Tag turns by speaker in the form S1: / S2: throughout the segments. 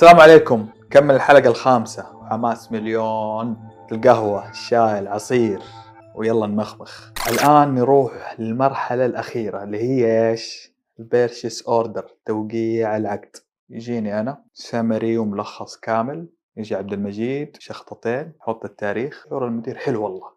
S1: السلام عليكم. كمل الحلقة الخامسة. وحماس مليون. القهوة الشاي العصير. ويلا نمخمخ. الآن نروح للمرحلة الأخيرة اللي هي إيش؟ ال purchase order توقيع العقد. يجيني أنا. سمري وملخص كامل. يجي عبد المجيد شخطتين حط التاريخ. يقول المدير. حلو والله.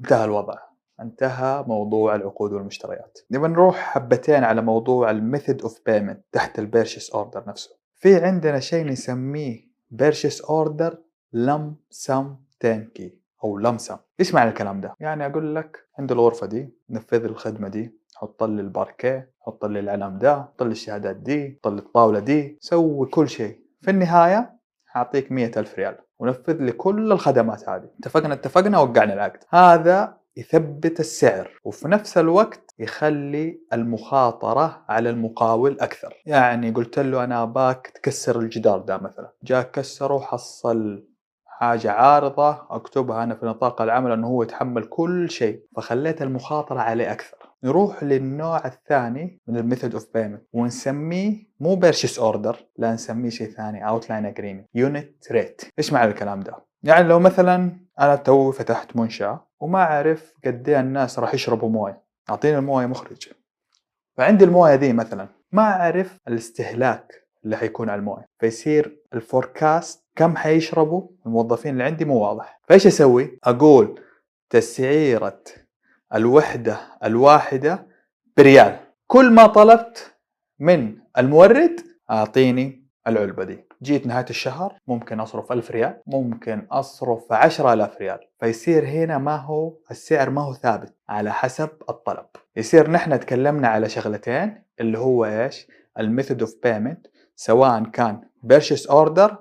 S1: انتهى الوضع. انتهى موضوع العقود والمشتريات. نبي نروح حبتين على موضوع ال method of payment تحت ال purchase order نفسه. في عندنا شيء نسميه purchase order lump sum turnkey أو lump sum إيش معنى الكلام ده؟ يعني أقول لك عند الغرفة دي نفذ الخدمة دي حط لي الباركيه حط لي العلم ده حط لي الشهادات دي حط لي الطاولة دي سوي كل شيء. في النهاية حاعطيك مية ألف ريال ونفذ لي كل الخدمات هذه. اتفقنا؟ اتفقنا؟ وقعنا العقد. هذا يثبت السعر وفي نفس الوقت يخلي المخاطرة على المقاول أكثر. يعني قلت له أنا أباك تكسر الجدار ده مثلا. جاء كسره حصل حاجة عارضة أكتبها أنا في نطاق العمل أنه هو يتحمل كل شيء فخليت المخاطرة عليه أكثر. نروح للنوع الثاني من ال method of payment ونسميه مو purchase order لا نسميه شيء ثاني outline agreement unit rate إيش معنى الكلام ده؟ يعني لو مثلا أنا تو فتحت منشأة وما أعرف قد إيه الناس راح يشربوا موية. أعطيني الموية مخرج فعندي الموية دي مثلا. ما أعرف الاستهلاك اللي حيكون على الموية. فيصير ال forecast كم حيشربوا؟ الموظفين اللي عندي مو واضح. فإيش أسوي؟ أقول تسعيرة الوحدة الواحدة بريال. كل ما طلبت من المورد أعطيني العلبة دي جيت نهاية الشهر ممكن أصرف ألف ريال ممكن أصرف عشرة ألاف ريال فيصير هنا ما هو السعر ما هو ثابت على حسب الطلب. يصير نحن تكلمنا على شغلتين اللي هو إيش؟ ال method of payment سواء كان purchase order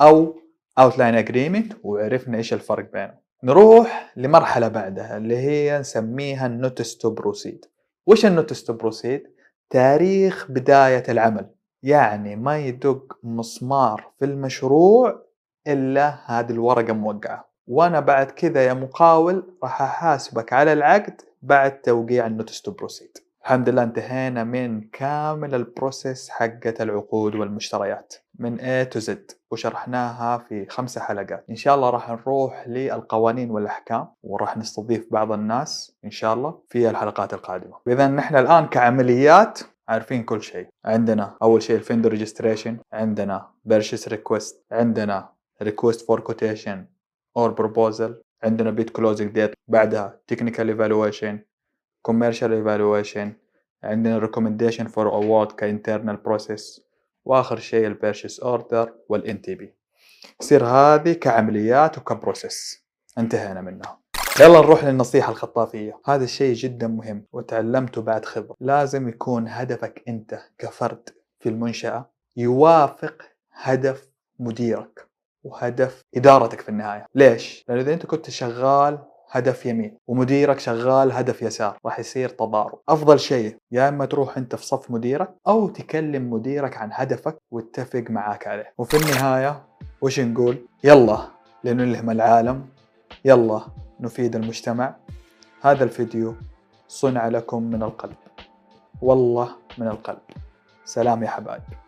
S1: أو outline agreement وعرفنا إيش الفرق بينهم. نروح لمرحلة بعدها اللي هي نسميها ال notice to proceed وش ال notice to proceed؟ تاريخ بداية العمل. يعني ما يدق مسمار في المشروع إلا هذه الورقة موقعة. وأنا بعد كذا يا مقاول راح أحاسبك على العقد بعد توقيع ال notice to proceed. الحمد لله انتهينا من كامل ال process حقة العقود والمشتريات من A to Z وشرحناها في خمسة حلقات. إن شاء الله راح نروح للقوانين والأحكام وراح نستضيف بعض الناس إن شاء الله في الحلقات القادمة. إذا نحن الآن كعمليات عارفين كل شيء. عندنا أول شيء ال vendor registration عندنا purchase request عندنا request for quotation or proposal عندنا bid closing date بعدها technical evaluation commercial evaluation عندنا recommendation for award ك internal process وآخر شيء ال purchase order وال NTP يصير هذه كعمليات وك process انتهينا منها. يلا نروح للنصيحة الخطافية. هذا الشيء جدا مهم وتعلمته بعد خبرة. لازم يكون هدفك أنت كفرد في المنشأة يوافق هدف مديرك وهدف إدارتك في النهاية. ليش؟ لأنه إذا أنت كنت شغال هدف يمين ومديرك شغال هدف يسار راح يصير تضارب. أفضل شيء يا إما تروح أنت في صف مديرك أو تكلم مديرك عن هدفك واتفق معاك عليه. وفي النهاية وش نقول؟ يلا لنلهم العالم. يلا. نفيد المجتمع. هذا الفيديو صنع لكم من القلب. والله من القلب. سلام يا حبايب.